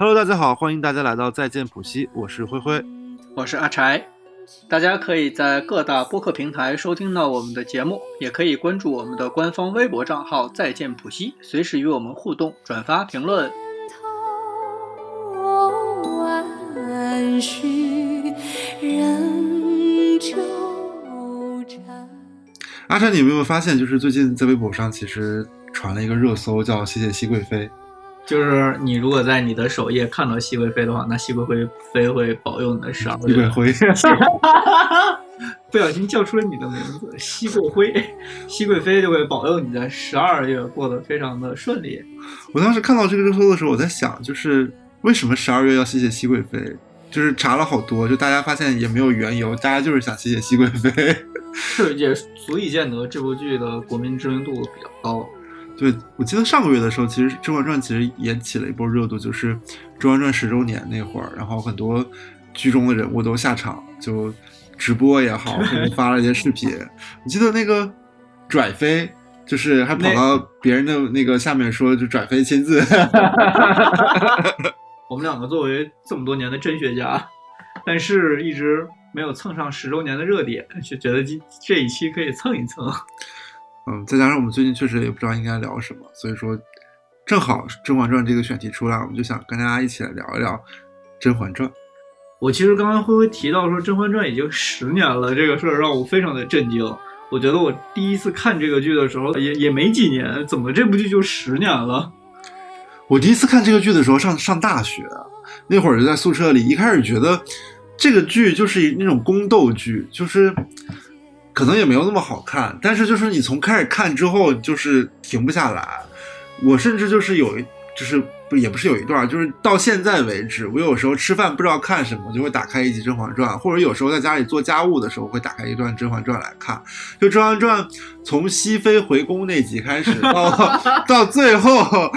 Hello，大家好，欢迎大家来到再见普西，我是灰灰，我是阿柴。大家可以在各大播客平台收听到我们的节目，也可以关注我们的官方微博账号“再见普西”，随时与我们互动、转发、评论。阿柴，你有没有发现，就是最近在微博上其实传了一个热搜，叫“谢谢熹贵妃”。就是你如果在你的首页看到熹贵妃的话，那熹贵妃妃会保佑你的十二月。熹贵妃，不小心叫出了你的名字，熹贵妃，熹贵妃就会保佑你在十二月过得非常的顺利。我当时看到这个热搜的时候，我在想，就是为什么十二月要谢谢熹贵妃？就是查了好多，就大家发现也没有缘由，大家就是想谢谢熹贵妃。是，也足以见得这部剧的国民知名度比较高。对，我记得上个月的时候，其实《甄嬛传》其实也起了一波热度，就是《甄嬛传》十周年那会儿，然后很多剧中的人物都下场，就直播也好，或者发了一些视频。我记得那个拽飞，就是还跑到别人的那个下面说，就拽飞亲自。我们两个作为这么多年的真学家，但是一直没有蹭上十周年的热点，就觉得今这一期可以蹭一蹭。嗯，再加上我们最近确实也不知道应该聊什么，所以说正好《甄嬛传》这个选题出来，我们就想跟大家一起来聊一聊《甄嬛传》。我其实刚刚灰灰提到说《甄嬛传》已经十年了，这个事儿让我非常的震惊。我觉得我第一次看这个剧的时候也也没几年，怎么这部剧就十年了？我第一次看这个剧的时候上上大学，那会儿就在宿舍里，一开始觉得这个剧就是那种宫斗剧，就是。可能也没有那么好看，但是就是你从开始看之后就是停不下来。我甚至就是有，就是不也不是有一段，就是到现在为止，我有时候吃饭不知道看什么，就会打开一集《甄嬛传》，或者有时候在家里做家务的时候会打开一段《甄嬛传》来看。就《甄嬛传》从熹妃回宫那集开始，到 到最后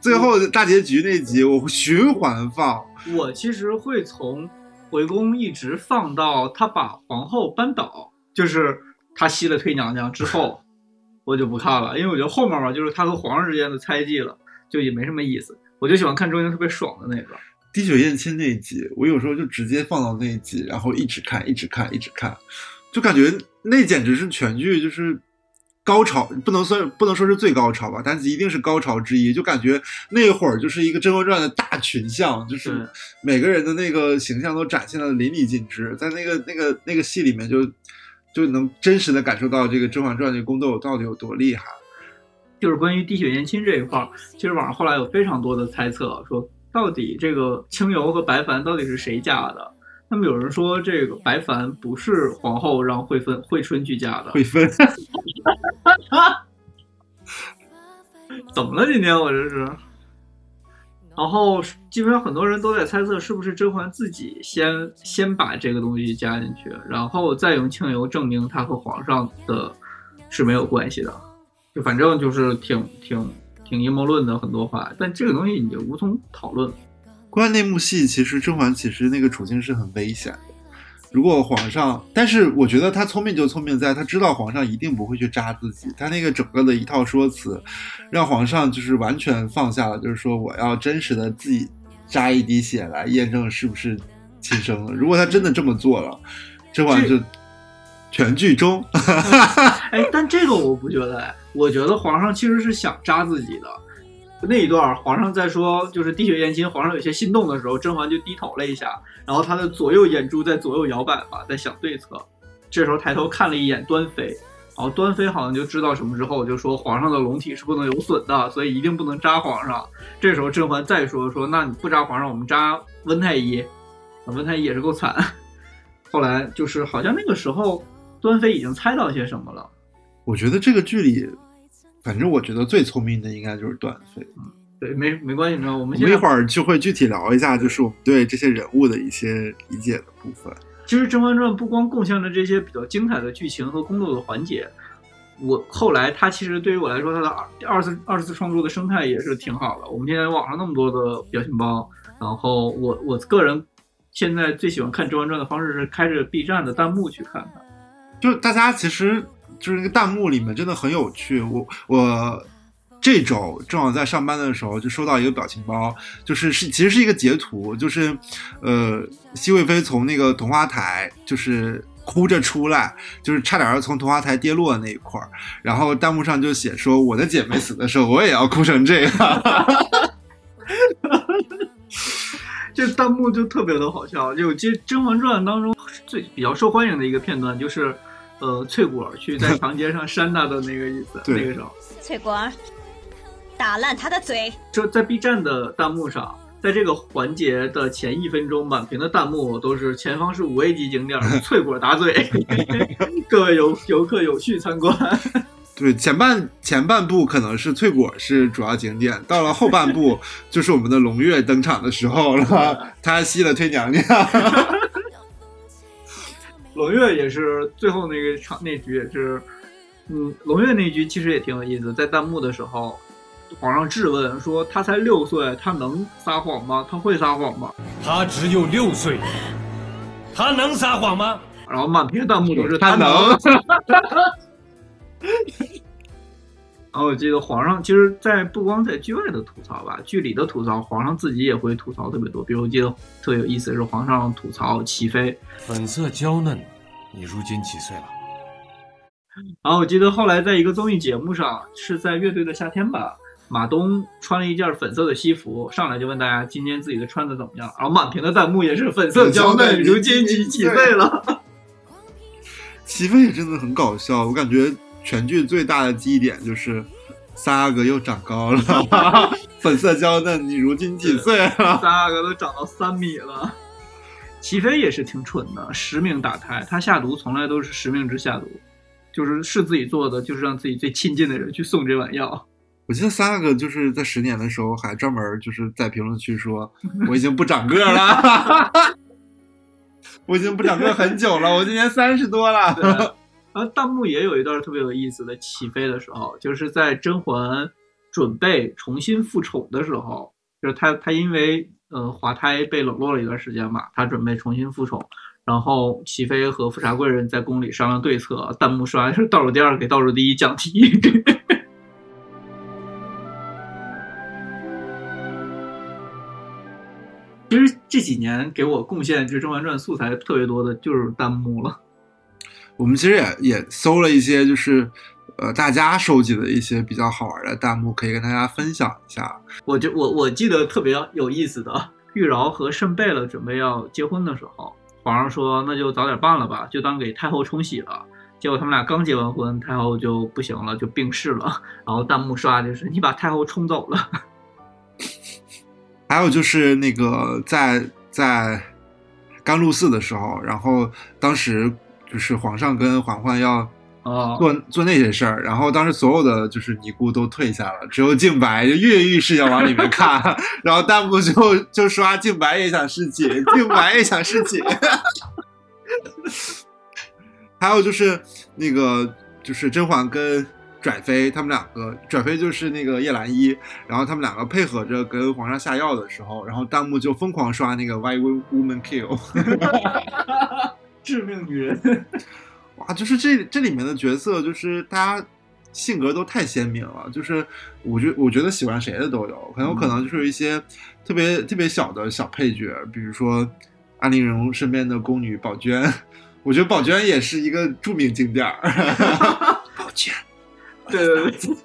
最后大结局那集，我循环放。我其实会从回宫一直放到他把皇后扳倒。就是他吸了退娘娘之后，我就不看了，因为我觉得后面吧，就是他和皇上之间的猜忌了，就也没什么意思。我就喜欢看中间特别爽的那个滴血验亲那一集，我有时候就直接放到那一集，然后一直看，一直看，一直看，就感觉那简直是全剧就是高潮，不能算不能说是最高潮吧，但是一定是高潮之一。就感觉那会儿就是一个《甄嬛传》的大群像，就是每个人的那个形象都展现的淋漓尽致，在那个那个那个戏里面就。就能真实的感受到这个《甄嬛传》这宫斗到底有多厉害。就是关于滴血验亲这一块儿，其实网上后来有非常多的猜测，说到底这个清油和白凡到底是谁嫁的？那么有人说这个白凡不是皇后让惠芬、惠春去嫁的。惠芬，怎么了？今天我这是。然后基本上很多人都在猜测，是不是甄嬛自己先先把这个东西加进去，然后再用清油证明她和皇上的是没有关系的。就反正就是挺挺挺阴谋论的很多话，但这个东西你就无从讨论。关于那幕戏，其实甄嬛其实那个处境是很危险。如果皇上，但是我觉得他聪明就聪明在，他知道皇上一定不会去扎自己，他那个整个的一套说辞，让皇上就是完全放下了，就是说我要真实的自己扎一滴血来验证是不是亲生的。如果他真的这么做了，甄嬛就全剧终。哎，但这个我不觉得，哎，我觉得皇上其实是想扎自己的。那一段，皇上在说就是滴血验亲，皇上有些心动的时候，甄嬛就低头了一下，然后她的左右眼珠在左右摇摆吧，在想对策。这时候抬头看了一眼端妃，然后端妃好像就知道什么之后，就说皇上的龙体是不能有损的，所以一定不能扎皇上。这时候甄嬛再说说，那你不扎皇上，我们扎温太医。温太医也是够惨。后来就是好像那个时候，端妃已经猜到些什么了。我觉得这个剧里。反正我觉得最聪明的应该就是段飞，嗯，对，没没关系，你知道我们一会儿就会具体聊一下，就是我们对这些人物的一些理解的部分。其实《甄嬛传》不光贡献了这些比较精彩的剧情和宫斗的环节，我后来它其实对于我来说，它的二二次二次创作的生态也是挺好的。我们现在网上那么多的表情包，然后我我个人现在最喜欢看《甄嬛传》的方式是开着 B 站的弹幕去看它，就大家其实。就是那个弹幕里面真的很有趣，我我这周正好在上班的时候就收到一个表情包，就是是其实是一个截图，就是呃，熹贵妃从那个桐花台就是哭着出来，就是差点要从桐花台跌落的那一块儿，然后弹幕上就写说我的姐妹死的时候我也要哭成这样。这弹幕就特别的好笑。就其实《甄嬛传》当中最比较受欢迎的一个片段，就是呃，翠果去在长街上扇他的那个意思。那个时候，翠果打烂他的嘴。这在 B 站的弹幕上，在这个环节的前一分钟，满屏的弹幕都是前方是五 A 级景点，翠果打嘴，各位游游客有序参观。对，前半前半部可能是翠果是主要景点，到了后半部就是我们的龙月登场的时候了，他吸了推娘娘。龙月也是最后那个场那局也是，嗯，龙月那局其实也挺有意思，在弹幕的时候，皇上质问说他才六岁，他能撒谎吗？他会撒谎吗？他只有六岁，他能撒谎吗？然后满屏弹幕都是他能。然后我记得皇上其实，在不光在剧外的吐槽吧，剧里的吐槽，皇上自己也会吐槽特别多。比如我记得特别有意思的是，皇上吐槽齐妃粉色娇嫩，你如今几岁了？然后我记得后来在一个综艺节目上，是在乐队的夏天吧，马东穿了一件粉色的西服，上来就问大家今天自己的穿的怎么样，然后满屏的弹幕也是粉色娇嫩，如今几几岁了？齐妃也真的很搞笑，我感觉。全剧最大的记忆点就是三阿哥又长高了，粉色娇嫩。你如今几岁了？三阿哥都长到三米了。齐飞也是挺蠢的，实名打胎。他下毒从来都是实名制下毒，就是是自己做的，就是让自己最亲近的人去送这碗药。我记得三阿哥就是在十年的时候还专门就是在评论区说：“ 我已经不长个了，我已经不长个很久了，我今年三十多了。”然后弹幕也有一段特别有意思的起飞的时候，就是在甄嬛准备重新复宠的时候，就是她她因为呃滑胎被冷落了一段时间嘛，她准备重新复宠，然后齐妃和富察贵人在宫里商量对策，弹幕刷是倒数第二给倒数第一讲题。其实这几年给我贡献就《甄嬛传》素材特别多的就是弹幕了。我们其实也也搜了一些，就是呃大家收集的一些比较好玩的弹幕，可以跟大家分享一下。我就我我记得特别有意思的，玉娆和慎贝勒准备要结婚的时候，皇上说那就早点办了吧，就当给太后冲喜了。结果他们俩刚结完婚，太后就不行了，就病逝了。然后弹幕刷就是你把太后冲走了。还有就是那个在在甘露寺的时候，然后当时。就是皇上跟嬛嬛要做做那些事儿，然后当时所有的就是尼姑都退下了，只有静白就跃跃欲试要往里面看，然后弹幕就就刷静白也想侍寝，静白也想侍寝。还有就是那个就是甄嬛跟拽妃他们两个，拽妃就是那个叶澜依，然后他们两个配合着跟皇上下药的时候，然后弹幕就疯狂刷那个 Why Woman Kill。致命女人，哇！就是这这里面的角色，就是大家性格都太鲜明了。就是我觉我觉得喜欢谁的都有，很有可能就是一些特别特别小的小配角，比如说安陵容身边的宫女宝娟，我觉得宝娟也是一个著名景点儿。宝娟，对对对，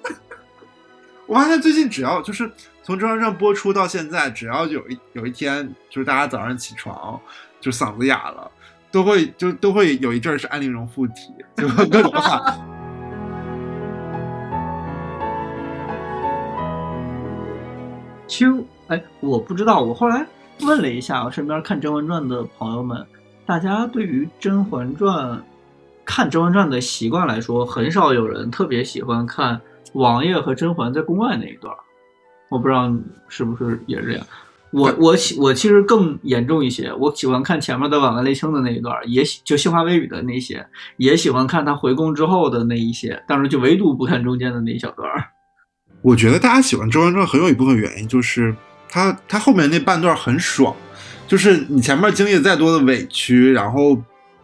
我发现最近只要就是从《中央上》播出到现在，只要有一有一天，就是大家早上起床就嗓子哑了。都会就都会有一阵儿是安陵容附体，就各种喊。其实，哎，我不知道，我后来问了一下我身边看《甄嬛传》的朋友们，大家对于《甄嬛传》看《甄嬛传》的习惯来说，很少有人特别喜欢看王爷和甄嬛在宫外那一段。我不知道是不是也是这样。我我喜我其实更严重一些，我喜欢看前面的晚安泪青的那一段，也喜就杏花微雨的那些，也喜欢看他回宫之后的那一些，但是就唯独不看中间的那一小段。我觉得大家喜欢《甄嬛传》很有一部分原因就是他他后面那半段很爽，就是你前面经历再多的委屈，然后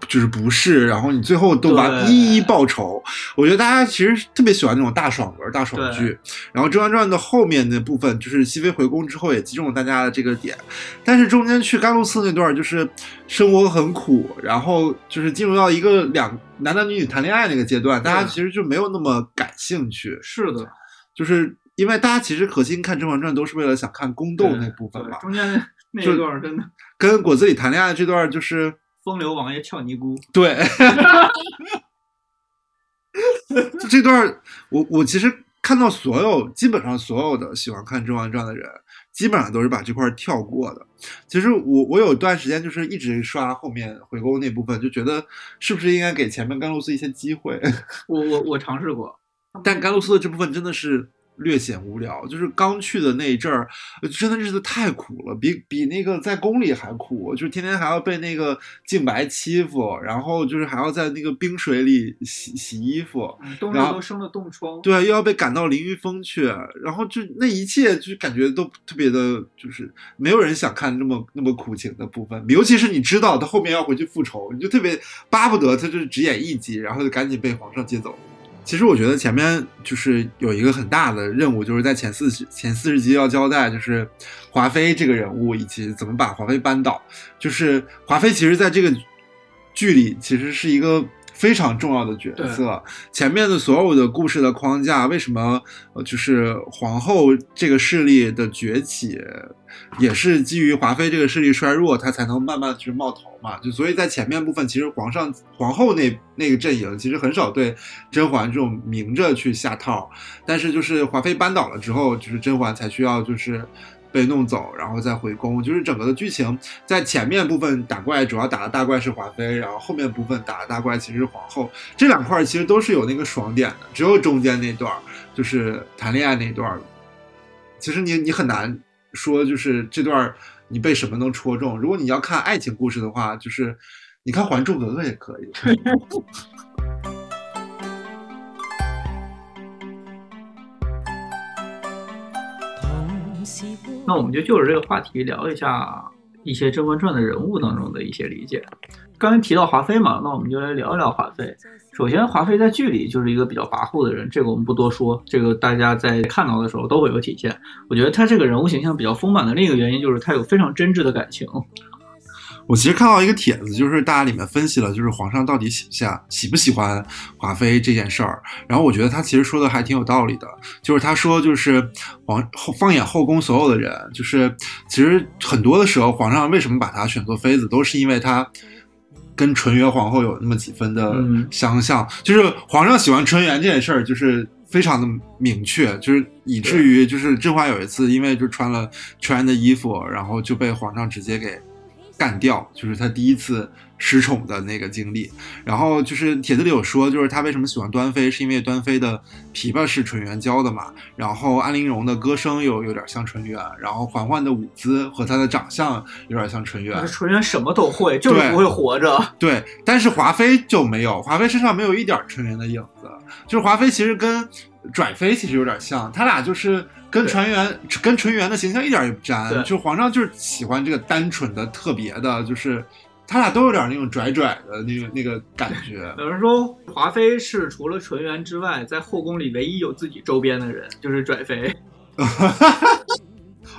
就是不是，然后你最后都把一一报仇。我觉得大家其实特别喜欢那种大爽文、大爽剧。然后《甄嬛传》的后面那部分，就是熹妃回宫之后也击中了大家的这个点，但是中间去甘露寺那段，就是生活很苦，然后就是进入到一个两男男女女谈恋爱那个阶段，大家其实就没有那么感兴趣，是的，就是因为大家其实核心看《甄嬛传》都是为了想看宫斗那部分对嘛，中间那段真的跟果子里谈恋爱这段就是风流王爷俏尼姑，对，就这段我我其实看到所有基本上所有的喜欢看《甄嬛传》的人，基本上都是把这块跳过的。其实我我有一段时间就是一直刷后面回宫那部分，就觉得是不是应该给前面甘露寺一些机会？我我我尝试过，但甘露寺的这部分真的是略显无聊，就是刚去的那一阵儿，呃真的日子太苦了，比比那个在宫里还苦，就是天天还要被那个静白欺负，然后就是还要在那个冰水里洗洗衣服，嗯冬然后日都生了冻疮，对，又要被赶到临榆峰去，然后就那一切就感觉都特别的，就是没有人想看那么那么苦情的部分，尤其是你知道他后面要回去复仇，你就特别巴不得他就是只演一集，然后就赶紧被皇上接走。其实我觉得前面就是有一个很大的任务，就是在前四十前四十集要交代，就是华妃这个人物以及怎么把华妃扳倒。就是华妃其实在这个剧里其实是一个非常重要的角色。前面的所有的故事的框架，为什么呃就是皇后这个势力的崛起，也是基于华妃这个势力衰弱，她才能慢慢去冒头嘛。就所以在前面部分，其实皇上皇后那那个阵营其实很少对甄嬛这种明着去下套，但是就是华妃扳倒了之后，就是甄嬛才需要就是。被弄走，然后再回宫，就是整个的剧情在前面部分打怪，主要打的大怪是华妃，然后后面部分打的大怪其实是皇后，这两块其实都是有那个爽点的，只有中间那段儿就是谈恋爱那段儿，其实你你很难说就是这段你被什么能戳中。如果你要看爱情故事的话，就是你看《还珠格格》也可以。那我们就就着这个话题聊一下一些《甄嬛传》的人物当中的一些理解。刚才提到华妃嘛，那我们就来聊一聊华妃。首先，华妃在剧里就是一个比较跋扈的人，这个我们不多说，这个大家在看到的时候都会有体现。我觉得她这个人物形象比较丰满的另一个原因就是她有非常真挚的感情。我其实看到一个帖子，就是大家里面分析了，就是皇上到底喜不喜喜不喜欢华妃这件事儿。然后我觉得他其实说的还挺有道理的，就是他说就是皇后放眼后宫所有的人，就是其实很多的时候，皇上为什么把她选做妃子，都是因为她跟纯元皇后有那么几分的嗯相像。就是皇上喜欢纯元这件事儿，就是。非常的明确，就是以至于就是甄嬛有一次因为就穿了纯元的衣服，然后就被皇上直接给干掉，就是他第一次失宠的那个经历。然后就是帖子里有说，就是他为什么喜欢端妃，是因为端妃的琵琶是纯元教的嘛。然后安陵容的歌声又有点像纯元，然后嬛嬛的舞姿和她的长相有点像纯元。纯元什么都会，就是不会活着。对，但是华妃就没有，华妃身上没有一点纯元的影子。就是华妃其实跟拽妃其实有点像，他俩就是跟纯元跟纯元的形象一点也不沾。就皇上就是喜欢这个单纯的、特别的，就是他俩都有点那种拽拽的那个那个感觉。有人说华妃是除了纯元之外，在后宫里唯一有自己周边的人，就是拽妃。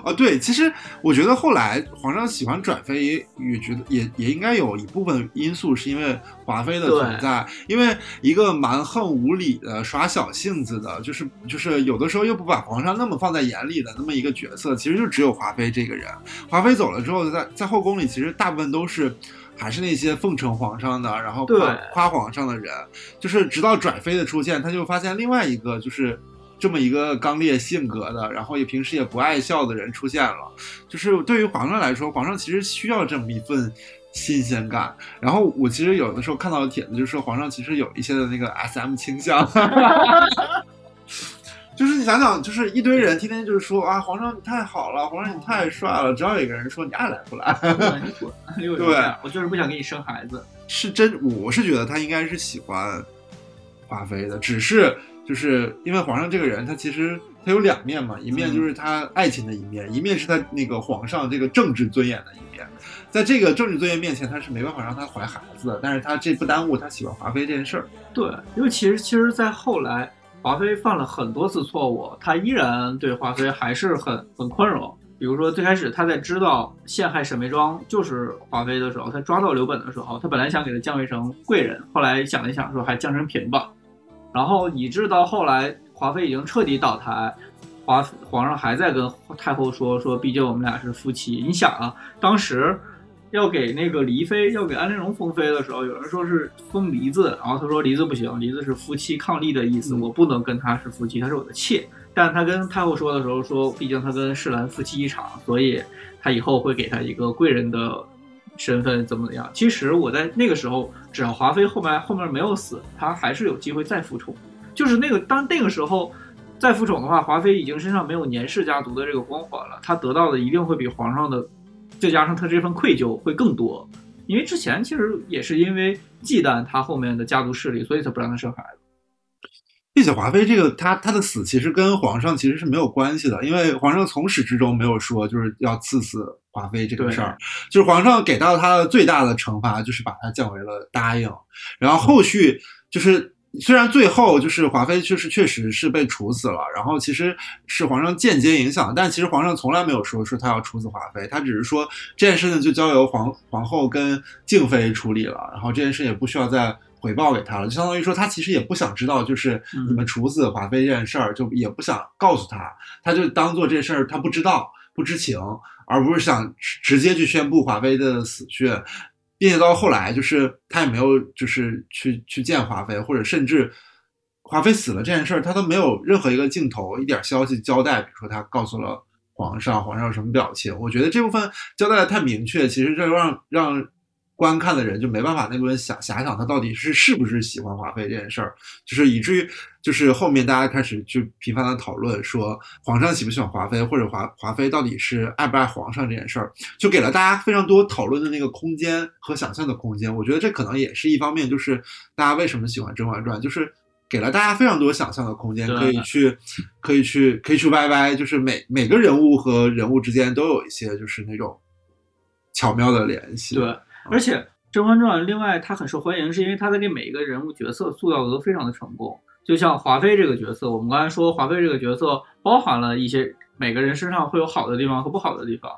哦，对，其实我觉得后来皇上喜欢转妃也也觉得也也应该有一部分因素是因为华妃的存在，因为一个蛮横无理的、耍小性子的，就是就是有的时候又不把皇上那么放在眼里的那么一个角色，其实就只有华妃这个人。华妃走了之后，在在后宫里其实大部分都是。还是那些奉承皇上的，然后夸夸皇上的人，就是直到转妃的出现，他就发现另外一个就是这么一个刚烈性格的，然后也平时也不爱笑的人出现了。就是对于皇上来说，皇上其实需要这么一份新鲜感。然后我其实有的时候看到的帖子，就是说皇上其实有一些的那个 SM 倾向。就是你想想，就是一堆人天天就是说啊，皇上你太好了，皇上你太帅了，只要有一个人说你爱来不来，你滚！又有这样我就是不想给你生孩子。是真，我是觉得他应该是喜欢华妃的，只是就是因为皇上这个人，他其实他有两面嘛，一面就是他爱情的一面，一面是他那个皇上这个政治尊严的一面。在这个政治尊严面前，他是没办法让他怀孩子的，但是他这不耽误他喜欢华妃这件事儿。对，因为其实其实，在后来华妃犯了很多次错误，他依然对华妃还是很很宽容。比如说最开始他在知道陷害沈眉庄就是华妃的时候，他抓到刘本的时候，他本来想给他降位成贵人，后来想了一想说还降成嫔吧。然后以致到后来华妃已经彻底倒台，华皇上还在跟太后说说，毕竟我们俩是夫妻。你想啊，当时。要给那个黎妃，要给安陵容封妃的时候，有人说是封梨子，然后他说梨子不行，梨子是夫妻伉俪的意思，我不能跟她是夫妻，她是我的妾。但他跟太后说的时候说，毕竟他跟世兰夫妻一场，所以他以后会给他一个贵人的身份，怎么怎么样？其实我在那个时候，只要华妃后面后面没有死，她还是有机会再复宠。就是那个当那个时候再复宠的话，华妃已经身上没有年氏家族的这个光环了，她得到的一定会比皇上的。再加上她这份愧疚会更多，因为之前其实也是因为忌惮他后面的家族势力，所以才不让他生孩子。并且华妃这个她她的死其实跟皇上其实是没有关系的，因为皇上从始至终没有说就是要赐死华妃这个事儿，就是皇上给到他的最大的惩罚就是把他降为了答应，然后后续就是。虽然最后就是华妃确实确实是被处死了，然后其实是皇上间接影响，但其实皇上从来没有说说他要处死华妃，他只是说这件事情就交由皇皇后跟静妃处理了，然后这件事也不需要再回报给他了，就相当于说他其实也不想知道就是你们处死华妃这件事儿，就也不想告诉他，他就当做这事儿他不知道不知情，而不是想直接去宣布华妃的死讯。并且到后来，就是他也没有，就是去去见华妃，或者甚至华妃死了这件事儿，他都没有任何一个镜头、一点消息交代。比如说，他告诉了皇上，皇上有什么表情？我觉得这部分交代的太明确，其实这让让。观看的人就没办法那部分想遐想他到底是是不是喜欢华妃这件事儿，就是以至于就是后面大家开始就频繁的讨论说皇上喜不喜欢华妃，或者华华妃到底是爱不爱皇上这件事儿，就给了大家非常多讨论的那个空间和想象的空间。我觉得这可能也是一方面，就是大家为什么喜欢《甄嬛传》，就是给了大家非常多想象的空间，可以去可以去可以去歪歪，就是每每个人物和人物之间都有一些就是那种巧妙的联系。对。而且《甄嬛传》另外它很受欢迎，是因为它在给每一个人物角色塑造的都非常的成功。就像华妃这个角色，我们刚才说华妃这个角色包含了一些每个人身上会有好的地方和不好的地方，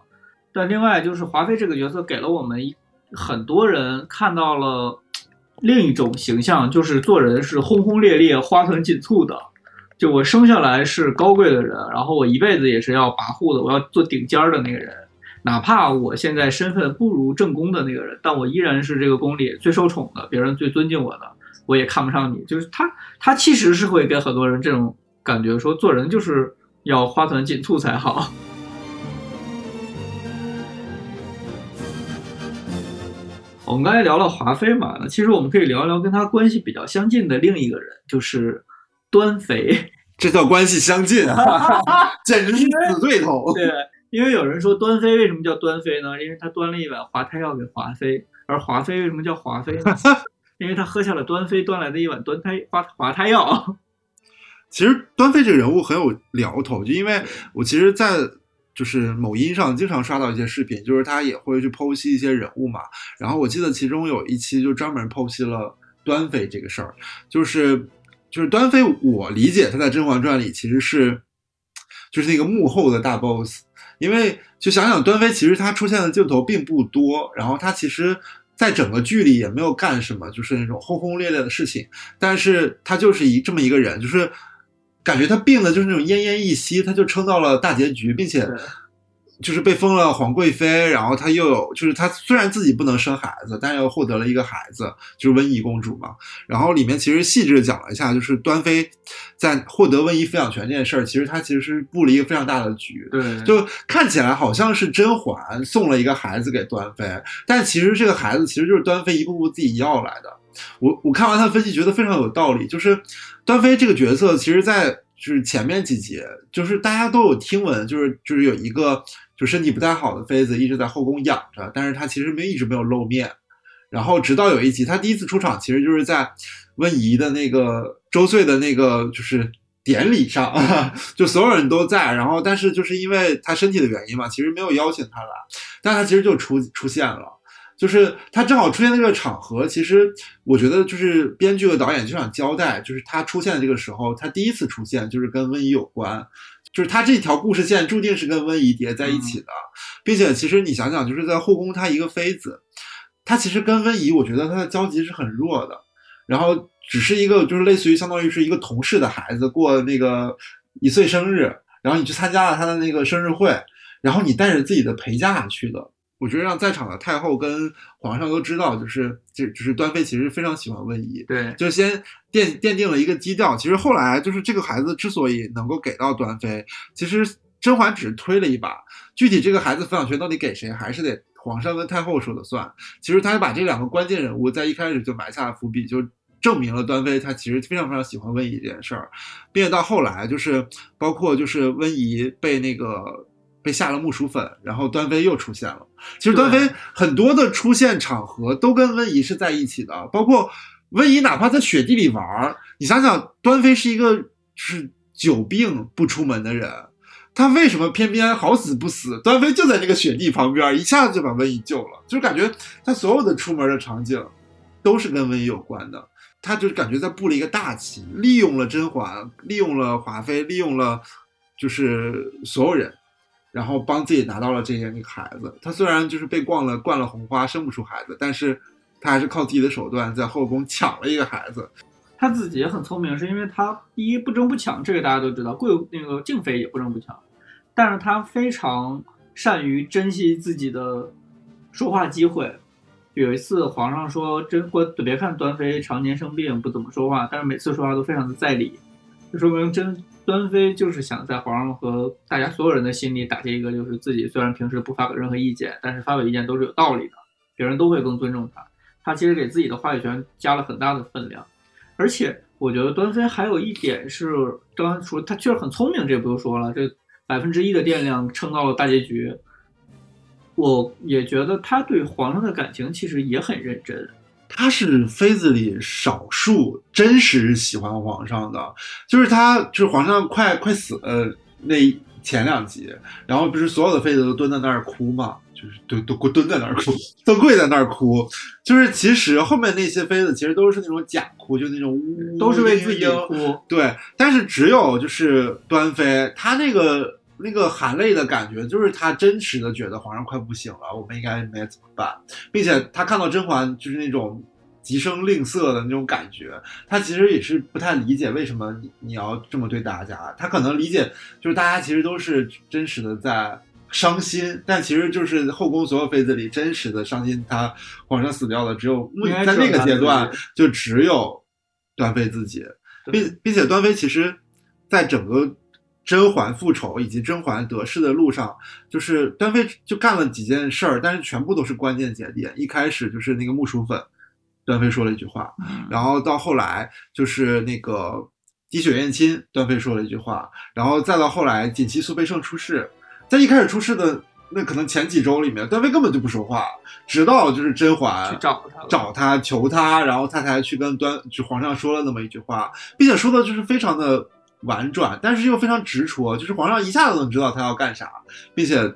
但另外就是华妃这个角色给了我们一很多人看到了另一种形象，就是做人是轰轰烈烈、花团锦簇的。就我生下来是高贵的人，然后我一辈子也是要跋扈的，我要做顶尖儿的那个人。哪怕我现在身份不如正宫的那个人，但我依然是这个宫里最受宠的，别人最尊敬我的，我也看不上你。就是他，他其实是会给很多人这种感觉，说做人就是要花团锦簇才好。我们刚才聊了华妃嘛，那其实我们可以聊一聊跟她关系比较相近的另一个人，就是端妃。这叫关系相近啊，简直是死对头。对。因为有人说端妃为什么叫端妃呢？因为她端了一碗华胎药给华妃，而华妃为什么叫华妃呢？因为她喝下了端妃端来的一碗端胎华华胎药。其实端妃这个人物很有聊头，就因为我其实，在就是某音上经常刷到一些视频，就是他也会去剖析一些人物嘛。然后我记得其中有一期就专门剖析了端妃这个事儿，就是就是端妃，我理解她在《甄嬛传》里其实是就是那个幕后的大 boss。因为就想想端妃，其实她出现的镜头并不多，然后她其实在整个剧里也没有干什么，就是那种轰轰烈烈的事情，但是她就是一这么一个人，就是感觉她病的就是那种奄奄一息，她就撑到了大结局，并且。就是被封了皇贵妃，然后她又有，就是她虽然自己不能生孩子，但又获得了一个孩子，就是温宜公主嘛。然后里面其实细致的讲了一下，就是端妃在获得温宜抚养权这件事儿，其实她其实是布了一个非常大的局。对，就看起来好像是甄嬛送了一个孩子给端妃，但其实这个孩子其实就是端妃一步步自己要来的。我我看完他分析，觉得非常有道理。就是端妃这个角色，其实在就是前面几集，就是大家都有听闻，就是就是有一个。就身体不太好的妃子一直在后宫养着，但是她其实没一直没有露面。然后直到有一集，她第一次出场，其实就是在温宜的那个周岁的那个就是典礼上，就所有人都在，然后但是就是因为她身体的原因嘛，其实没有邀请她来，但她其实就出出现了。就是他正好出现的这个场合，其实我觉得就是编剧和导演就想交代，就是他出现的这个时候，他第一次出现就是跟瘟疫有关，就是他这条故事线注定是跟瘟疫叠在一起的，并且其实你想想，就是在后宫，他一个妃子，他其实跟瘟疫，我觉得他的交集是很弱的，然后只是一个就是类似于相当于是一个同事的孩子过那个一岁生日，然后你去参加了他的那个生日会，然后你带着自己的陪嫁去的。我觉得让在场的太后跟皇上都知道，就是就就是端妃其实非常喜欢温宜，对，就先奠奠定了一个基调。其实后来就是这个孩子之所以能够给到端妃，其实甄嬛只是推了一把，具体这个孩子抚养权到底给谁，还是得皇上跟太后说了算。其实他把这两个关键人物在一开始就埋下了伏笔，就证明了端妃她其实非常非常喜欢温宜这件事儿，并且到后来就是包括就是温宜被那个。被下了木薯粉，然后端妃又出现了。其实端妃很多的出现场合都跟温宜是在一起的，包括温宜哪怕在雪地里玩儿，你想想，端妃是一个是久病不出门的人，她为什么偏偏好死不死？端妃就在那个雪地旁边，一下子就把温宜救了，就感觉她所有的出门的场景都是跟温宜有关的。他就是感觉在布了一个大棋，利用了甄嬛，利用了华妃，利用了就是所有人。然后帮自己拿到了这些那个孩子，他虽然就是被灌了灌了红花，生不出孩子，但是他还是靠自己的手段在后宫抢了一个孩子。他自己也很聪明，是因为他第一不争不抢，这个大家都知道，贵那个静妃也不争不抢，但是他非常善于珍惜自己的说话机会。有一次皇上说，真关别看端妃常年生病不怎么说话，但是每次说话都非常的在理，就说明真。端妃就是想在皇上和大家所有人的心里打下一个，就是自己虽然平时不发表任何意见，但是发表意见都是有道理的，别人都会更尊重他。他其实给自己的话语权加了很大的分量，而且我觉得端妃还有一点是，刚刚说他确实很聪明，这不用说了，这百分之一的电量撑到了大结局。我也觉得他对皇上的感情其实也很认真。他是妃子里少数真实喜欢皇上的，就是他，就是皇上快快死呃那前两集，然后不是所有的妃子都蹲在那儿哭嘛，就是都都蹲在那儿哭，都跪在那儿哭，就是其实后面那些妃子其实都是那种假哭，就那种呜都是为自己哭，对，但是只有就是端妃，她那个。那个含泪的感觉，就是他真实的觉得皇上快不行了，我们应该应该怎么办，并且他看到甄嬛就是那种极生吝啬的那种感觉，他其实也是不太理解为什么你你要这么对大家，他可能理解就是大家其实都是真实的在伤心，但其实就是后宫所有妃子里真实的伤心，他皇上死掉了，只有在那个阶段就只有端妃自己，并并且端妃其实在整个。甄嬛复仇以及甄嬛得势的路上，就是端妃就干了几件事儿，但是全部都是关键节点。一开始就是那个木薯粉，端妃说了一句话，然后到后来就是那个滴血验亲，端妃说了一句话，然后再到后来锦旗苏培盛出事，在一开始出事的那可能前几周里面，端妃根本就不说话，直到就是甄嬛去找他找他求他，然后他才去跟端就皇上说了那么一句话，并且说的就是非常的。婉转，但是又非常直戳，就是皇上一下子能知道他要干啥，并且，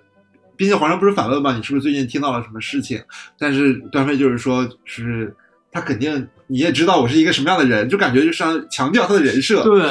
并且皇上不是反问吗？你是不是最近听到了什么事情？但是端妃就是说，是他肯定你也知道我是一个什么样的人，就感觉就是强调他的人设，对，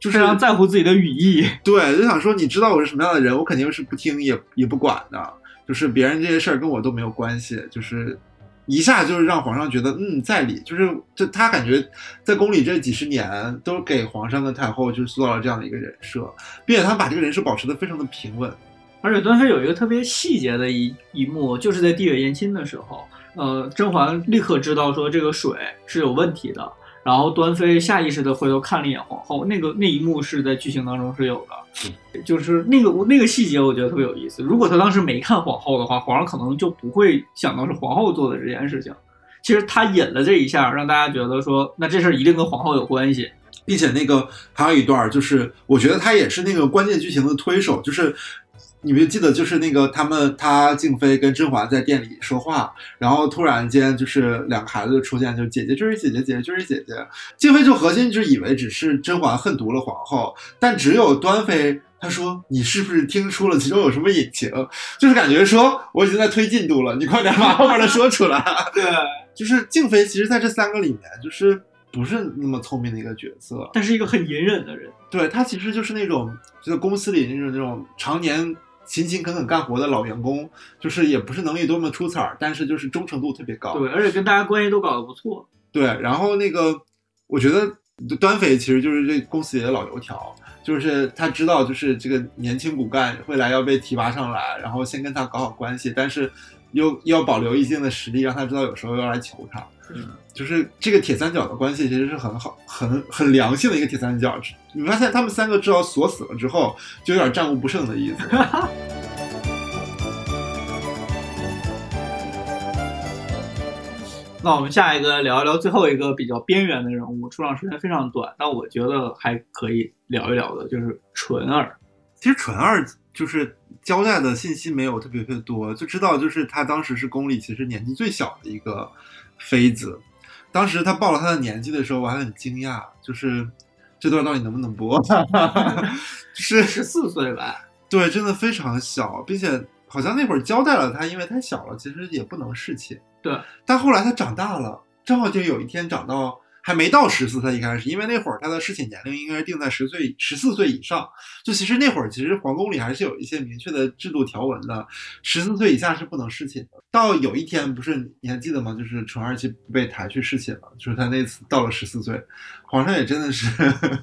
就是非常在乎自己的语义，对，就想说你知道我是什么样的人，我肯定是不听也也不管的，就是别人这些事儿跟我都没有关系，就是。一下就是让皇上觉得，嗯，在理，就是就他感觉在宫里这几十年都给皇上跟太后就塑造了这样的一个人设，并且他把这个人设保持的非常的平稳。而且端妃有一个特别细节的一一幕，就是在滴血验亲的时候，呃，甄嬛立刻知道说这个水是有问题的。然后端妃下意识的回头看了一眼皇后，那个那一幕是在剧情当中是有的，就是那个那个细节我觉得特别有意思。如果他当时没看皇后的话，皇上可能就不会想到是皇后做的这件事情。其实他引了这一下，让大家觉得说，那这事儿一定跟皇后有关系，并且那个还有一段就是，我觉得他也是那个关键剧情的推手，就是。你们记得就是那个他们他静妃跟甄嬛在店里说话，然后突然间就是两个孩子就出现，就姐姐就是姐姐，姐姐就是姐姐。静妃就核心就以为只是甄嬛恨毒了皇后，但只有端妃她说你是不是听出了其中有什么隐情？就是感觉说我已经在推进度了，你快点把后面的说出来。对，就是静妃其实在这三个里面就是不是那么聪明的一个角色，但是一个很隐忍的人。对她其实就是那种就是公司里那种那种常年。勤勤恳恳干活的老员工，就是也不是能力多么出彩儿，但是就是忠诚度特别高。对，而且跟大家关系都搞得不错。对，然后那个，我觉得端妃其实就是这公司里的老油条，就是他知道就是这个年轻骨干未来要被提拔上来，然后先跟他搞好关系，但是又要保留一定的实力，让他知道有时候要来求他。嗯，就是这个铁三角的关系其实是很好、很很良性的一个铁三角。你发现他们三个知道锁死了之后，就有点战无不胜的意思。那我们下一个聊一聊最后一个比较边缘的人物，出场时间非常短，但我觉得还可以聊一聊的，就是纯儿。其实纯儿就是交代的信息没有特别特别多，就知道就是他当时是宫里其实年纪最小的一个妃子。当时他报了他的年纪的时候，我还很惊讶，就是这段到底能不能播？是十四岁吧？对，真的非常小，并且好像那会儿交代了他，因为太小了，其实也不能侍寝。对，但后来他长大了，正好就有一天长到还没到十四岁，一开始，因为那会儿他的侍寝年龄应该是定在十岁、十四岁以上。就其实那会儿，其实皇宫里还是有一些明确的制度条文的，十四岁以下是不能侍寝的。到有一天，不是你还记得吗？就是纯儿去被抬去侍寝了，就是他那次到了十四岁，皇上也真的是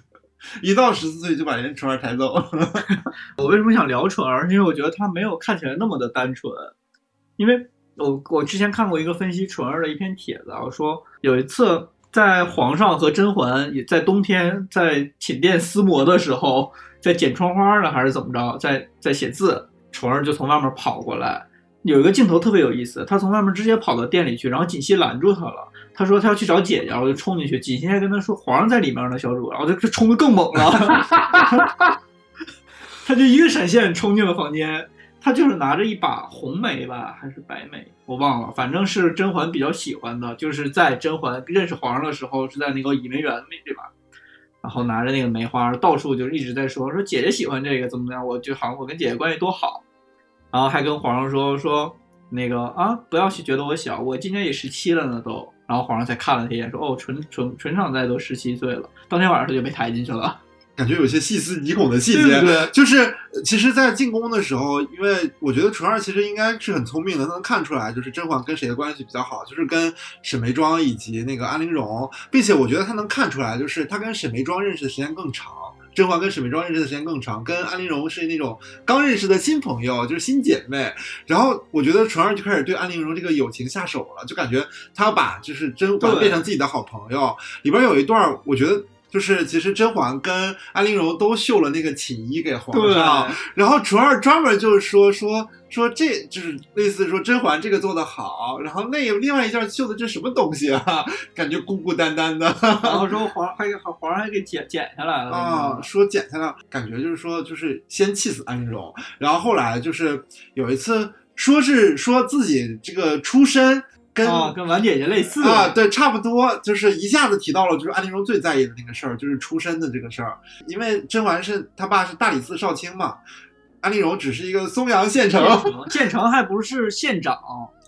一到十四岁就把人纯儿抬走了。我为什么想聊纯儿？因为我觉得他没有看起来那么的单纯，因为。我我之前看过一个分析纯儿的一篇帖子啊，说有一次在皇上和甄嬛也在冬天在寝殿厮磨的时候，在剪窗花呢还是怎么着，在在写字，纯儿就从外面跑过来，有一个镜头特别有意思，他从外面直接跑到店里去，然后锦溪拦住他了，他说他要去找姐姐，然后就冲进去，锦溪还跟他说皇上在里面呢，小主，然后他就冲的更猛了，他就一个闪现冲进了房间。他就是拿着一把红梅吧，还是白梅，我忘了，反正是甄嬛比较喜欢的，就是在甄嬛认识皇上的时候，是在那个倚梅园里对吧？然后拿着那个梅花，到处就一直在说说姐姐喜欢这个怎么怎么样，我就好像我跟姐姐关系多好，然后还跟皇上说说那个啊，不要去觉得我小，我今年也十七了呢都。然后皇上才看了他一眼，说哦，纯纯纯长在都十七岁了。当天晚上他就被抬进去了。感觉有些细思极恐的细节，就是其实，在进宫的时候，因为我觉得纯儿其实应该是很聪明的，能看出来，就是甄嬛跟谁的关系比较好，就是跟沈眉庄以及那个安陵容，并且我觉得他能看出来，就是他跟沈眉庄认识的时间更长，甄嬛跟沈眉庄认识的时间更长，跟安陵容是那种刚认识的新朋友，就是新姐妹。然后我觉得纯儿就开始对安陵容这个友情下手了，就感觉他要把就是甄嬛变成自己的好朋友。里边有一段，我觉得。就是其实甄嬛跟安陵容都绣了那个锦衣给皇上，然后纯儿专门就是说说说这就是类似说甄嬛这个做的好，然后那另外一件绣的这什么东西啊？感觉孤孤单单的。然 后说皇还给皇上还给剪剪下来了啊，说剪下来，感觉就是说就是先气死安陵容，然后后来就是有一次说是说自己这个出身。跟跟婉姐姐类似啊，对，差不多，就是一下子提到了，就是安陵容最在意的那个事儿，就是出身的这个事儿。因为甄嬛是他爸是大理寺少卿嘛，安陵容只是一个松阳县城，县城还不是县长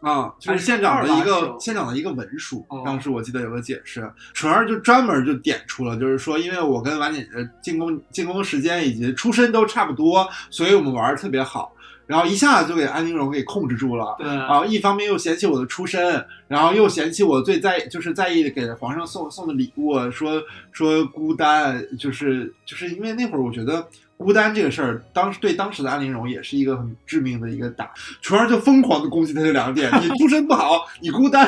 啊，就是县长的一个县长的一个文书。当时我记得有个解释，纯儿就专门就点出了，就是说，因为我跟婉姐姐进宫进宫时间以及出身都差不多，所以我们玩的特别好。然后一下子就给安陵容给控制住了，对，然后一方面又嫌弃我的出身，然后又嫌弃我最在就是在意给皇上送送的礼物，说说孤单，就是就是因为那会儿我觉得。孤单这个事儿，当时对当时的安陵容也是一个很致命的一个打，纯儿就疯狂的攻击他这两点：你出身不好，你孤单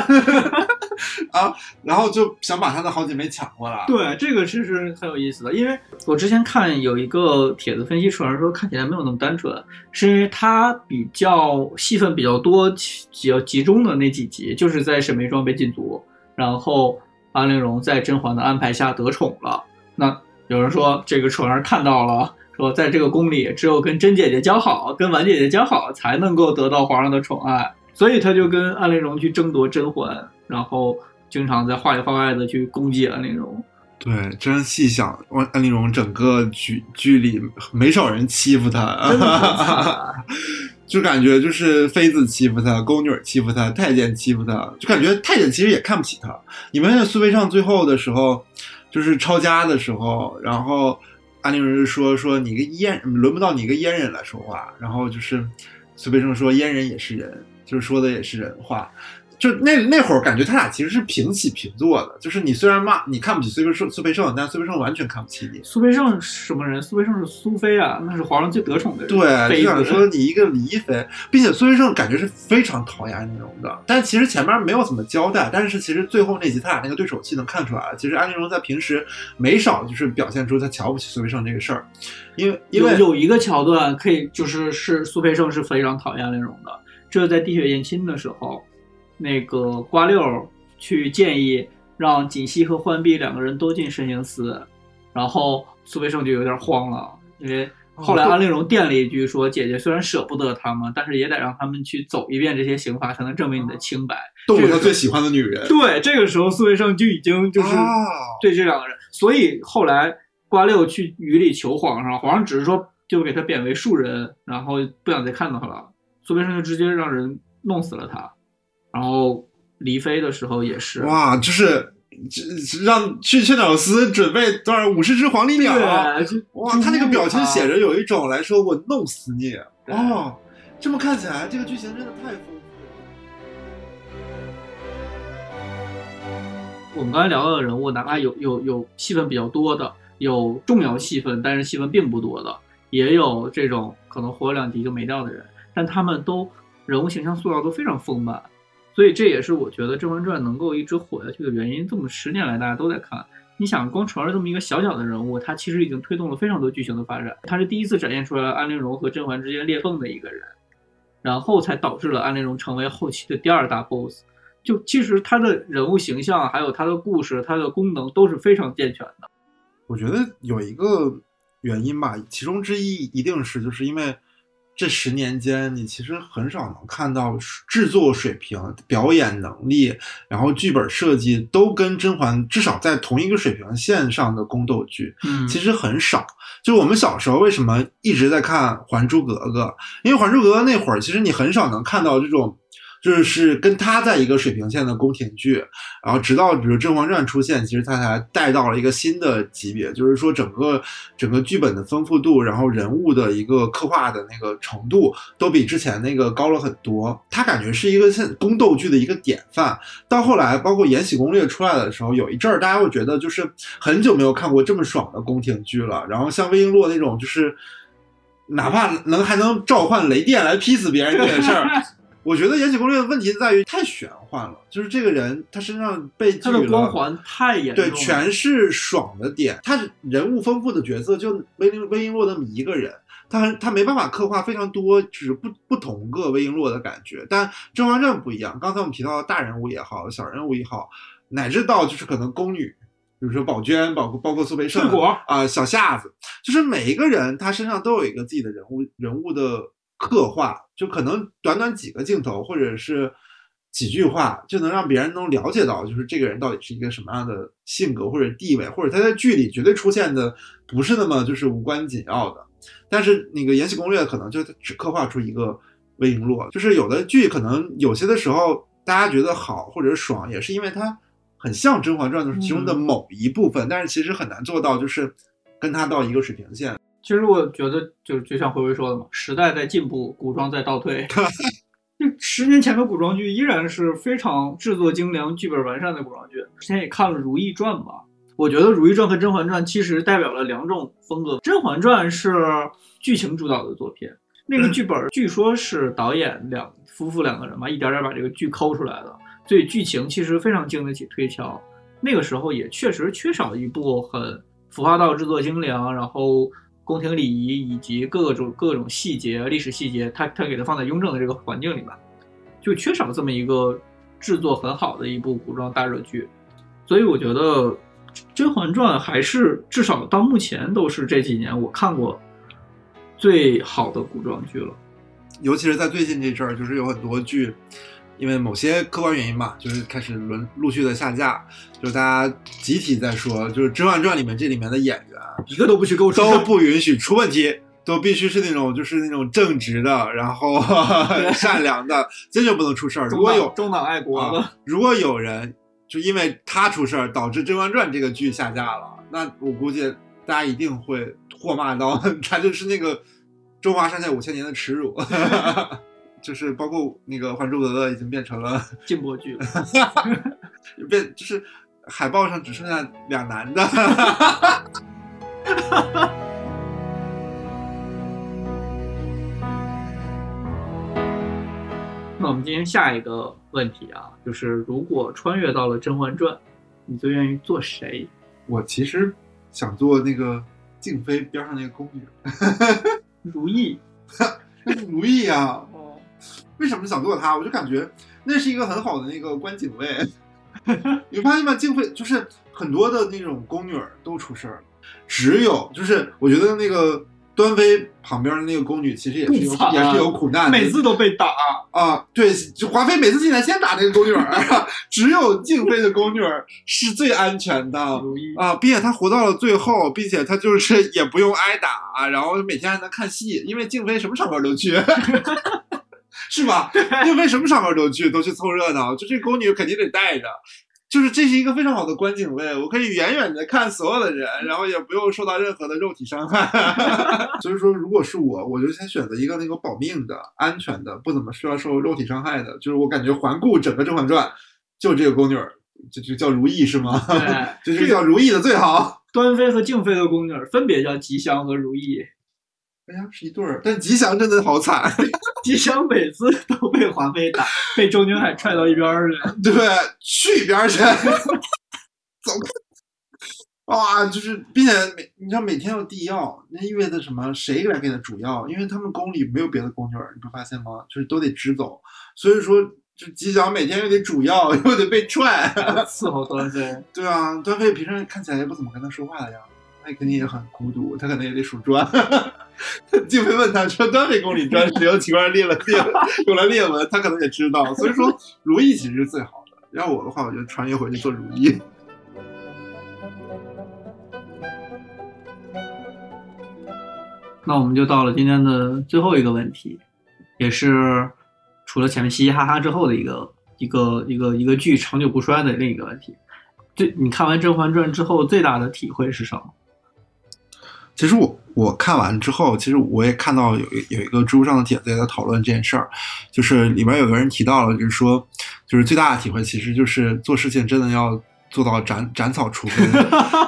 啊，然后就想把他的好姐妹抢过来。对，这个其实很有意思的，因为我之前看有一个帖子分析纯儿说，看起来没有那么单纯，是因为他比较戏份比较多、比较集中的那几集，就是在沈眉庄被禁足，然后安陵容在甄嬛的安排下得宠了。那有人说这个纯儿看到了。说在这个宫里，只有跟甄姐姐交好，跟婉姐姐交好，才能够得到皇上的宠爱。所以他就跟安陵容去争夺甄嬛，然后经常在话里话外的去攻击安陵容。对，真细想，安安陵容整个剧剧里没少人欺负她，就感觉就是妃子欺负她，宫女欺负她，太监欺负她，就感觉太监其实也看不起她。你们看苏培盛最后的时候，就是抄家的时候，然后安陵容说说你个阉，轮不到你个阉人来说话，然后就是苏培盛说阉人也是人，就是说的也是人话。就那那会儿，感觉他俩其实是平起平坐的。就是你虽然骂你看不起苏培盛，苏培盛，但苏培盛完全看不起你。苏培盛是什么人？苏培盛是苏妃啊，那是皇上最得宠的人。对，妃就想说你一个李一妃，并且苏培盛感觉是非常讨厌安陵容的，但其实前面没有怎么交代，但是其实最后那集他俩那个对手戏能看出来，其实安陵容在平时没少就是表现出他瞧不起苏培盛这个事儿，因为因为有有一个桥段可以，就是是苏培盛是非常讨厌安陵容的，这是在滴血验亲的时候，那个瓜六去建议让锦汐和浣碧两个人都进慎刑司，然后苏培盛就有点慌了，因为后来哦安陵容垫了一句说：“姐姐虽然舍不得他们，但是也得让他们去走一遍这些刑罚，才能证明你的清白。”动了这个他最喜欢的女人，对，这个时候苏培盛就已经就是啊对这两个人，所以后来瓜六去雨里求皇上，皇上只是说就给他贬为庶人，然后不想再看到他了。苏培盛就直接让人弄死了他，然后离飞的时候也是，哇，就是让去雀鸟司准备多少五十只黄鹂鸟。哇，他那个表情写着。有一种来说我弄死你对哦，这么看起来这个剧情真的太丰富了。我们刚才聊到的人物，哪怕有有有戏份比较多的，有重要戏份，但是戏份并不多的，也有这种可能活两集就没掉的人，但他们都人物形象塑造都非常丰满，所以这也是我觉得《甄嬛传》能够一直火下去的原因。这么十年来，大家都在看。你想，光纯儿这么一个小小的人物，他其实已经推动了非常多剧情的发展。他是第一次展现出来安陵容和甄嬛之间裂缝的一个人，然后才导致了安陵容成为后期的第二大 BOSS。就其实他的人物形象，还有他的故事、他的功能都是非常健全的。我觉得有一个原因吧，其中之一一定是就是因为这十年间，你其实很少能看到制作水平、表演能力，然后剧本设计都跟甄嬛至少在同一个水平线上的宫斗剧，嗯其实很少。就是我们小时候为什么一直在看《还珠格格》，因为《还珠格格》那会儿，其实你很少能看到这种。就是跟他在一个水平线的宫廷剧，然后直到比如《甄嬛传》出现，其实他才带到了一个新的级别，就是说整个整个剧本的丰富度，然后人物的一个刻画的那个程度，都比之前那个高了很多。他感觉是一个现宫斗剧的一个典范。到后来，包括《延禧攻略》出来的时候，有一阵儿大家会觉得就是很久没有看过这么爽的宫廷剧了。然后像魏璎珞那种，就是哪怕能还能召唤雷电来劈死别人这件事儿。我觉得《延禧攻略》的问题在于太玄幻了，就是这个人他身上被他的光环太严重对，全是爽的点。他人物丰富的角色，就魏璎魏璎珞那么一个人，他他没办法刻画非常多，就是不不同个魏璎珞的感觉。但《甄嬛传》不一样，刚才我们提到的大人物也好，小人物也好，乃至到就是可能宫女，比如说宝娟，包括包括苏培盛啊、小夏子，就是每一个人他身上都有一个自己的人物人物的刻画，就可能短短几个镜头或者是几句话，就能让别人能了解到，就是这个人到底是一个什么样的性格或者地位，或者他在剧里绝对出现的不是那么就是无关紧要的。但是那个《延禧攻略》可能就只刻画出一个魏璎珞，就是有的剧可能有些的时候大家觉得好或者爽，也是因为它很像《甄嬛传》的其中的某一部分，但是其实很难做到就是跟它到一个水平线。其实我觉得就就像回回说的嘛，时代在进步，古装在倒退。就十年前的古装剧依然是非常制作精良、剧本完善的古装剧。之前也看了《如懿传》吧，我觉得《如懿传》和《甄嬛传》其实代表了两种风格。《甄嬛传》是剧情主导的作品，那个剧本据说是导演两夫妇两个人嘛，一点点把这个剧抠出来的，所以剧情其实非常经得起推敲。那个时候也确实缺少一部很浮夸道制作精良，然后宫廷礼仪以及各种各种细节、历史细节，它它给它放在雍正的这个环境里面，就缺少这么一个制作很好的一部古装大热剧。所以我觉得《甄嬛传》还是至少到目前都是这几年我看过最好的古装剧了。尤其是在最近这阵儿，就是有很多剧，因为某些客观原因嘛，就是开始轮陆续的下架，就是大家集体在说，就是《甄嬛传》里面这里面的演员一个都不许给我出都不允许出问题，都必须是那种就是那种正直的，然后 善良的，坚决不能出事儿。如果有中党爱国的，啊，如果有人就因为他出事儿导致《甄嬛传》这个剧下架了，那我估计大家一定会唾骂到 他就是那个中华上下五千年的耻辱，就是包括那个《还珠格格》已经变成了 禁播剧了。变就是海报上只剩下俩男的。那我们进行下一个问题啊，就是如果穿越到了《甄嬛传》，你最愿意做谁？我其实想做那个静妃边上那个宫女，如意。如意啊。哦，为什么想做她？我就感觉那是一个很好的那个观景位。你发现吗？静妃就是很多的那种宫女儿都出事儿了，只有就是我觉得那个端妃旁边的那个宫女其实也是有啊也是有苦难的，每次都被打。啊，对，就华妃每次进来先打那个宫女儿，只有静妃的宫女儿是最安全的。啊，并且她活到了最后，并且她就是也不用挨打，然后每天还能看戏，因为静妃什么场合都去，是 吧？静妃什么场合都去，都去凑热闹，就这宫女肯定得带着。就是这是一个非常好的观景位，我可以远远的看所有的人，然后也不用受到任何的肉体伤害。所以说，如果是我，我就先选择一个那个保命的、安全的、不怎么需要受肉体伤害的。就是我感觉环顾整个《甄嬛传》，就这个宫女儿，就就叫如意是吗？对 就是叫如意的最好。端妃和静妃的宫女儿分别叫吉祥和如意。哎呀，是一对儿，但吉祥真的好惨，吉祥每次都被华妃打，被周宁海踹到一边儿去。对，去一边儿去，走开。哇，就是，并且每你知道每天要递药，那意味着什么？谁来给他煮药？因为他们宫里没有别的宫女儿，你不发现吗？就是都得直走，所以说，就吉祥每天又得煮药，又得被踹。伺候端妃。对啊，端妃平时看起来也不怎么跟他说话的样子，那肯定也很孤独，他可能也得数砖。静妃问他说：“端妃宫里砖谁用奇怪裂了裂用来裂纹？”他可能也知道，所以说如意其实是最好的。要我的话，我就穿越回去做如意。那我们就到了今天的最后一个问题，也是除了前面嘻嘻哈哈之后的一个一个一个一个剧长久不衰的另一个问题。最你看完《甄嬛传》之后最大的体会是什么？其实我我看完之后，其实我也看到有有一个知乎上的帖子也在讨论这件事儿，就是里面有个人提到了，就是说，就是最大的体会其实就是做事情真的要做到斩斩草除根，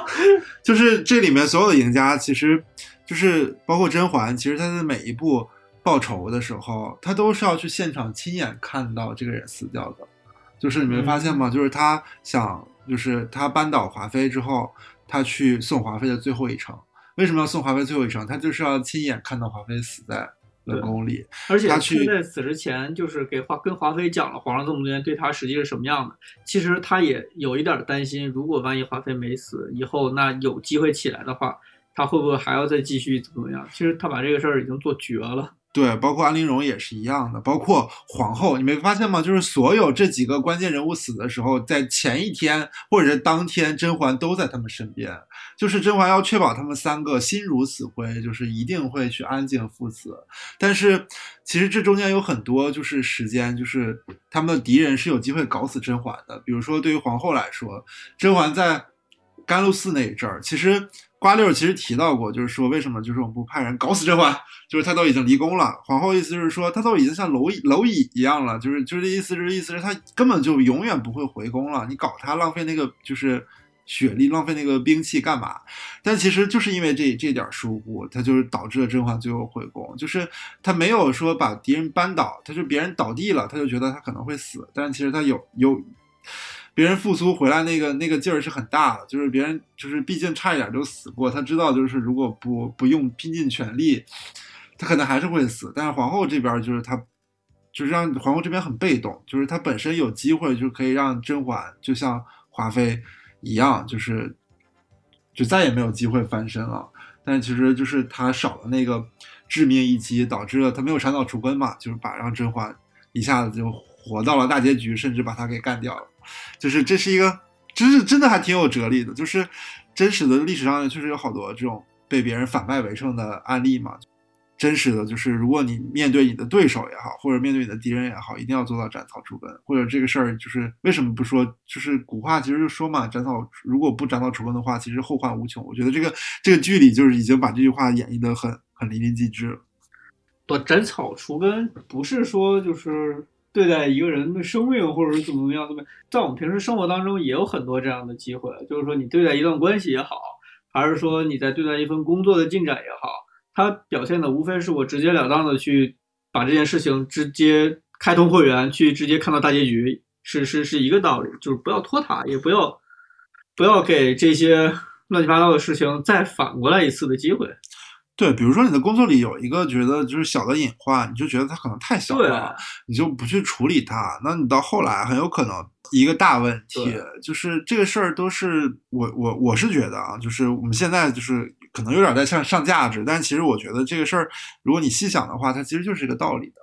就是这里面所有的赢家，其实就是包括甄嬛，其实她的每一步报仇的时候，她都是要去现场亲眼看到这个人死掉的。就是你没发现吗？就是他想，就是他扳倒华妃之后，他去送华妃的最后一程。为什么要送华妃最后一程？他就是要亲眼看到华妃死在冷宫里。而且他他去在死之前，就是给华跟华妃讲了皇上这么多年对他实际是什么样的。其实他也有一点担心，如果万一华妃没死，以后那有机会起来的话，他会不会还要再继续怎么怎么样？其实他把这个事儿已经做绝了。对，包括安陵容也是一样的，包括皇后，你没发现吗？就是所有这几个关键人物死的时候，在前一天或者是当天，甄嬛都在他们身边。就是甄嬛要确保他们三个心如死灰，就是一定会去安静赴死。但是其实这中间有很多就是时间，就是他们的敌人是有机会搞死甄嬛的。比如说对于皇后来说，甄嬛在甘露寺那一阵儿，其实瓜六其实提到过，就是说为什么就是我们不派人搞死甄嬛，就是他都已经离宫了。皇后意思就是说他都已经像蝼蚁蝼蚁一样了，就是就是意思是意思是他根本就永远不会回宫了。你搞他浪费那个就是血力，浪费那个兵器干嘛？但其实就是因为这这点疏忽，他就是导致了甄嬛最后回宫，就是他没有说把敌人扳倒，他就别人倒地了，他就觉得他可能会死，但其实他有有。别人复苏回来那个那个劲儿是很大的，就是别人就是毕竟差一点就死过，他知道就是如果不不用拼尽全力，他可能还是会死。但是皇后这边就是他，就是让皇后这边很被动，就是他本身有机会就可以让甄嬛就像华妃一样，就是就再也没有机会翻身了。但其实就是他少了那个致命一击，导致了他没有斩草除根嘛，就是把让甄嬛一下子就活到了大结局，甚至把他给干掉了。就是这是一个，真是真的还挺有哲理的。就是真实的历史上确实有好多这种被别人反败为胜的案例嘛。真实的就是，如果你面对你的对手也好，或者面对你的敌人也好，一定要做到斩草除根。或者这个事儿就是为什么不说？就是古话其实就说嘛，斩草如果不斩草除根的话，其实后患无穷。我觉得这个这个剧里就是已经把这句话演绎的很很淋漓尽致了。不，斩草除根不是说就是对待一个人的生命，或者是怎么怎么样，怎么在我们平时生活当中也有很多这样的机会，就是说你对待一段关系也好，还是说你在对待一份工作的进展也好。它表现的无非是我直截了当的去把这件事情直接开通会员，去直接看到大结局，是是是一个道理，就是不要拖沓，也不要不要给这些乱七八糟的事情再反过来一次的机会。对，比如说你的工作里有一个觉得就是小的隐患，你就觉得它可能太小了，你就不去处理它，那你到后来很有可能一个大问题，就是这个事儿都是我我我是觉得啊，就是我们现在就是可能有点在上上价值，但其实我觉得这个事儿，如果你细想的话，它其实就是一个道理的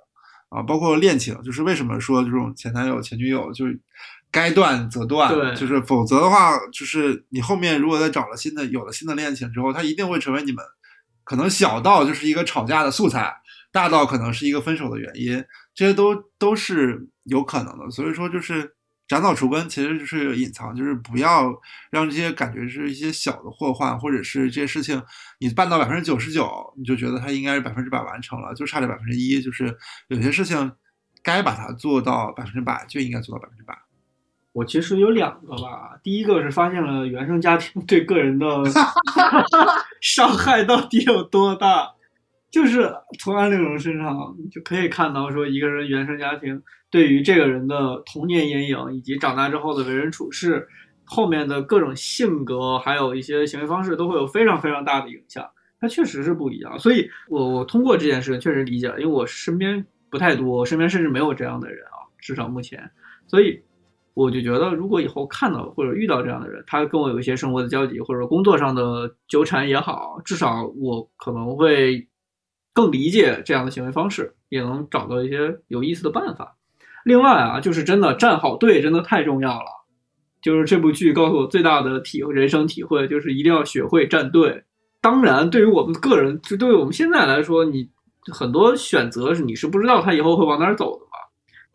啊，包括恋情，就是为什么说这种前男友前女友就该断则断，就是否则的话，就是你后面如果再找了新的有了新的恋情之后，它一定会成为你们。可能小到就是一个吵架的素材，大到可能是一个分手的原因，这些都都是有可能的。所以说，就是斩草除根，其实就是隐藏，就是不要让这些感觉是一些小的祸患，或者是这些事情你办到百分之九十九，你就觉得它应该是百分之百完成了，就差这百分之一。就是有些事情该把它做到百分之百，就应该做到百分之百。我其实有两个吧，第一个是发现了原生家庭对个人的 伤害到底有多大，就是从安陵容身上就可以看到，说一个人原生家庭对于这个人的童年阴影以及长大之后的为人处事，后面的各种性格还有一些行为方式都会有非常非常大的影响，它确实是不一样。所以我我通过这件事情确实理解了，因为我身边不太多，我身边甚至没有这样的人啊，至少目前，所以。我就觉得，如果以后看到或者遇到这样的人，他跟我有一些生活的交集，或者工作上的纠缠也好，至少我可能会更理解这样的行为方式，也能找到一些有意思的办法。另外啊，就是真的站好队真的太重要了。就是这部剧告诉我最大的体人生体会，就是一定要学会站队。当然，对于我们个人，就对于我们现在来说，你很多选择是你是不知道他以后会往哪儿走的。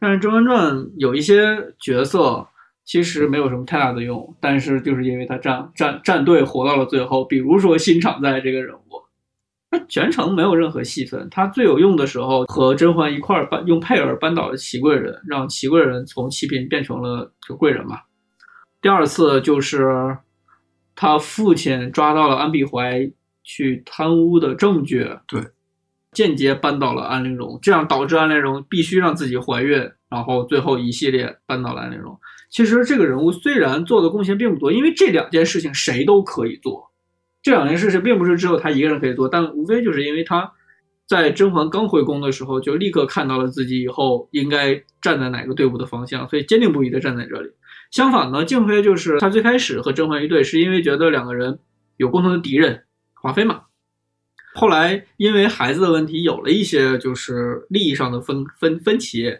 但是《甄嬛传》有一些角色其实没有什么太大的用，但是就是因为他站站站队活到了最后。比如说新常在这个人物，他全程没有任何戏份，他最有用的时候和甄嬛一块儿搬用佩儿扳倒了齐贵人，让齐贵人从齐嫔变成了就贵人嘛。第二次就是他父亲抓到了安碧怀去贪污的证据，对。间接扳倒了安陵容，这样导致安陵容必须让自己怀孕，然后最后一系列扳倒了安陵容。其实这个人物虽然做的贡献并不多，因为这两件事情谁都可以做，这两件事情并不是只有他一个人可以做，但无非就是因为他在甄嬛刚回宫的时候就立刻看到了自己以后应该站在哪个队伍的方向，所以坚定不移的站在这里。相反呢，静妃就是她最开始和甄嬛一对，是因为觉得两个人有共同的敌人华妃嘛。后来因为孩子的问题有了一些就是利益上的分分分歧，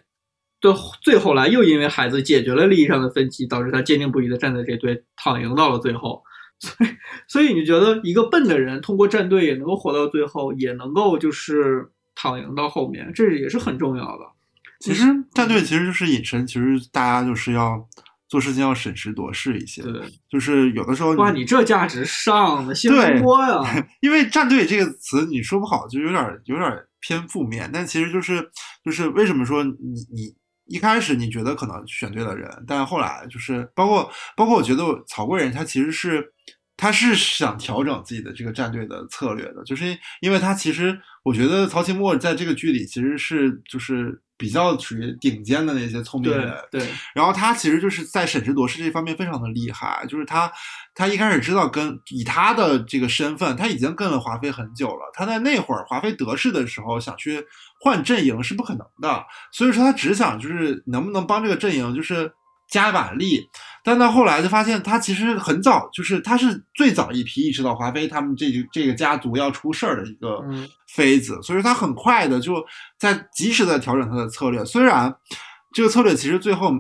最最后来又因为孩子解决了利益上的分歧，导致他坚定不移的站在这队，躺赢到了最后。所以，所以你觉得一个笨的人通过站队也能够活到最后，也能够就是躺赢到后面，这也是很重要的。其实站队其实就是隐身，其实大家就是要。做事情要审时度势一些，对，就是有的时候哇，你这价值上的新闻多呀！因为战队这个词你说不好，就有点有点偏负面，但其实就是就是为什么说你你一开始你觉得可能选对了人，但后来就是包括包括我觉得曹贵人他其实是他是想调整自己的这个战队的策略的，就是因为他其实我觉得曹琴墨在这个剧里其实是就是。比较属于顶尖的那些聪明人，对。然后他其实就是在审时度势这方面非常的厉害，就是他他一开始知道跟以他的这个身份，他已经跟了华妃很久了。他在那会儿华妃得势的时候想去换阵营是不可能的，所以说他只想就是能不能帮这个阵营就是加把力。但到后来就发现，他其实很早，就是他是最早一批意识到华妃他们这这个家族要出事儿的一个嗯妃子，所以说他很快的就在及时的调整他的策略。虽然这个策略其实最后，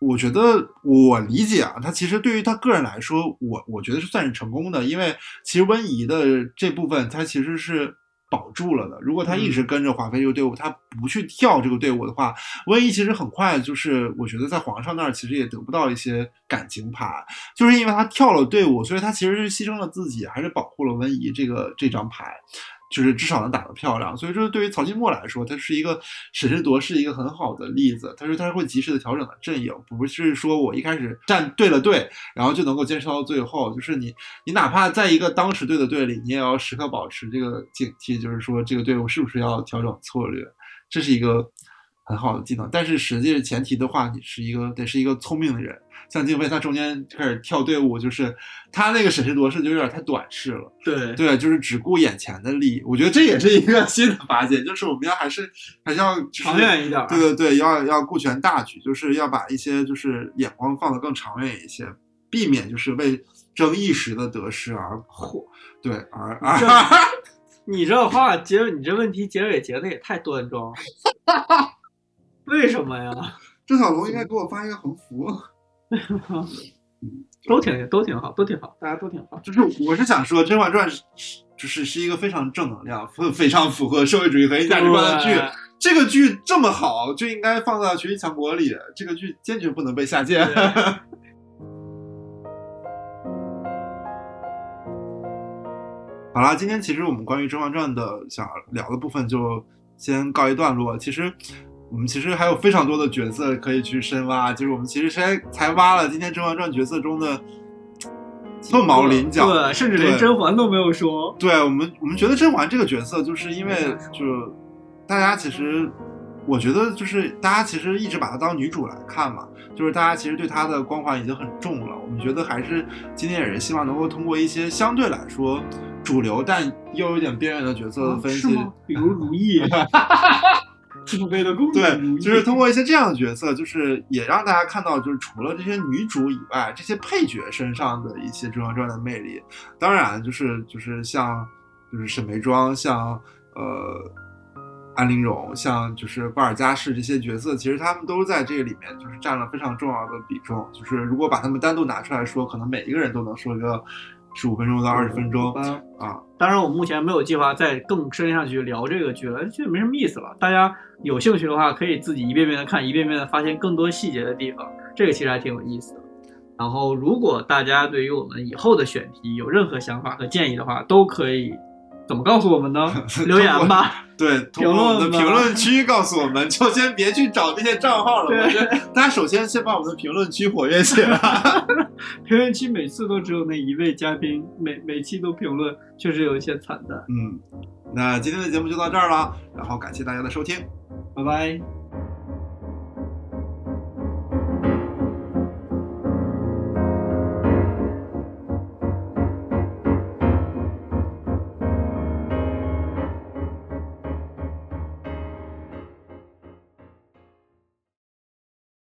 我觉得我理解啊，他其实对于他个人来说，我我觉得是算是成功的，因为其实温宜的这部分他其实是。保住了的。如果他一直跟着华妃这个队伍，他不去跳这个队伍的话，温宜其实很快就是，我觉得在皇上那儿其实也得不到一些感情牌，就是因为他跳了队伍，所以他其实是牺牲了自己，还是保护了温宜这个这张牌。就是至少能打得漂亮，所以说对于曹金墨来说，他是一个审时度势一个很好的例子。他说他会及时的调整的阵营，不是说我一开始站对了队，然后就能够坚持到最后。就是你你哪怕在一个当时对的队里，你也要时刻保持这个警惕，就是说这个队伍是不是要调整策略，这是一个很好的技能。但是实际的前提的话，你是一个得是一个聪明的人。像静飞他中间开始跳队伍，就是他那个审时度势就有点太短视了。对对，就是只顾眼前的利益。我觉得这也是一个新的发现，就是我们要还是还是要、就是、长远一点对对对，要要顾全大局，就是要把一些就是眼光放得更长远一些，避免就是为争一时的得失而嚯，对而而你这 话结，你这问题结尾结的也太端庄了，为什么呀？郑小龙应该给我发一个横幅。都挺都挺好，都挺好，大家都挺好。就是我是想说，《甄嬛传》是就是是一个非常正能量、非非常符合社会主义核心价值观的剧。这个剧这么好，就应该放到《学习强国》里。这个剧坚决不能被下架。好啦，今天其实我们关于《甄嬛传》的想聊的部分就先告一段落。其实我们其实还有非常多的角色可以去深挖，就是我们其实才才挖了今天《甄嬛传》角色中的凤毛麟角，对，甚至连甄嬛都没有说。对我们，我们觉得甄嬛这个角色，就是因为就大家其实，我觉得就是大家其实一直把她当女主来看嘛，就是大家其实对她的光环已经很重了。我们觉得还是今天也是希望能够通过一些相对来说主流但又有点边缘的角色的分析？比如如意，静妃的公主对，就是通过一些这样的角色，就是也让大家看到，就是除了这些女主以外，这些配角身上的一些《甄嬛传》的魅力。当然，就是就是像就是沈眉庄，像呃安陵容，像就是巴尔佳氏这些角色，其实他们都在这个里面就是占了非常重要的比重。就是如果把他们单独拿出来说，可能每一个人都能说个十五分钟到二十分钟嗯啊。当然，我目前没有计划再更深下去聊这个剧了，这没什么意思了。大家有兴趣的话，可以自己一遍遍的看，一遍遍的发现更多细节的地方，这个其实还挺有意思的。然后，如果大家对于我们以后的选题有任何想法和建议的话，都可以怎么告诉我们呢？留言吧。对，通过我们的评论吧评论区告诉我们，就先别去找这些账号了。对我觉得大家首先先把我们的评论区活跃起来。评论区每次都只有那一位嘉宾，每每期都评论，确实有一些惨淡。嗯，那今天的节目就到这儿了，然后感谢大家的收听。拜拜。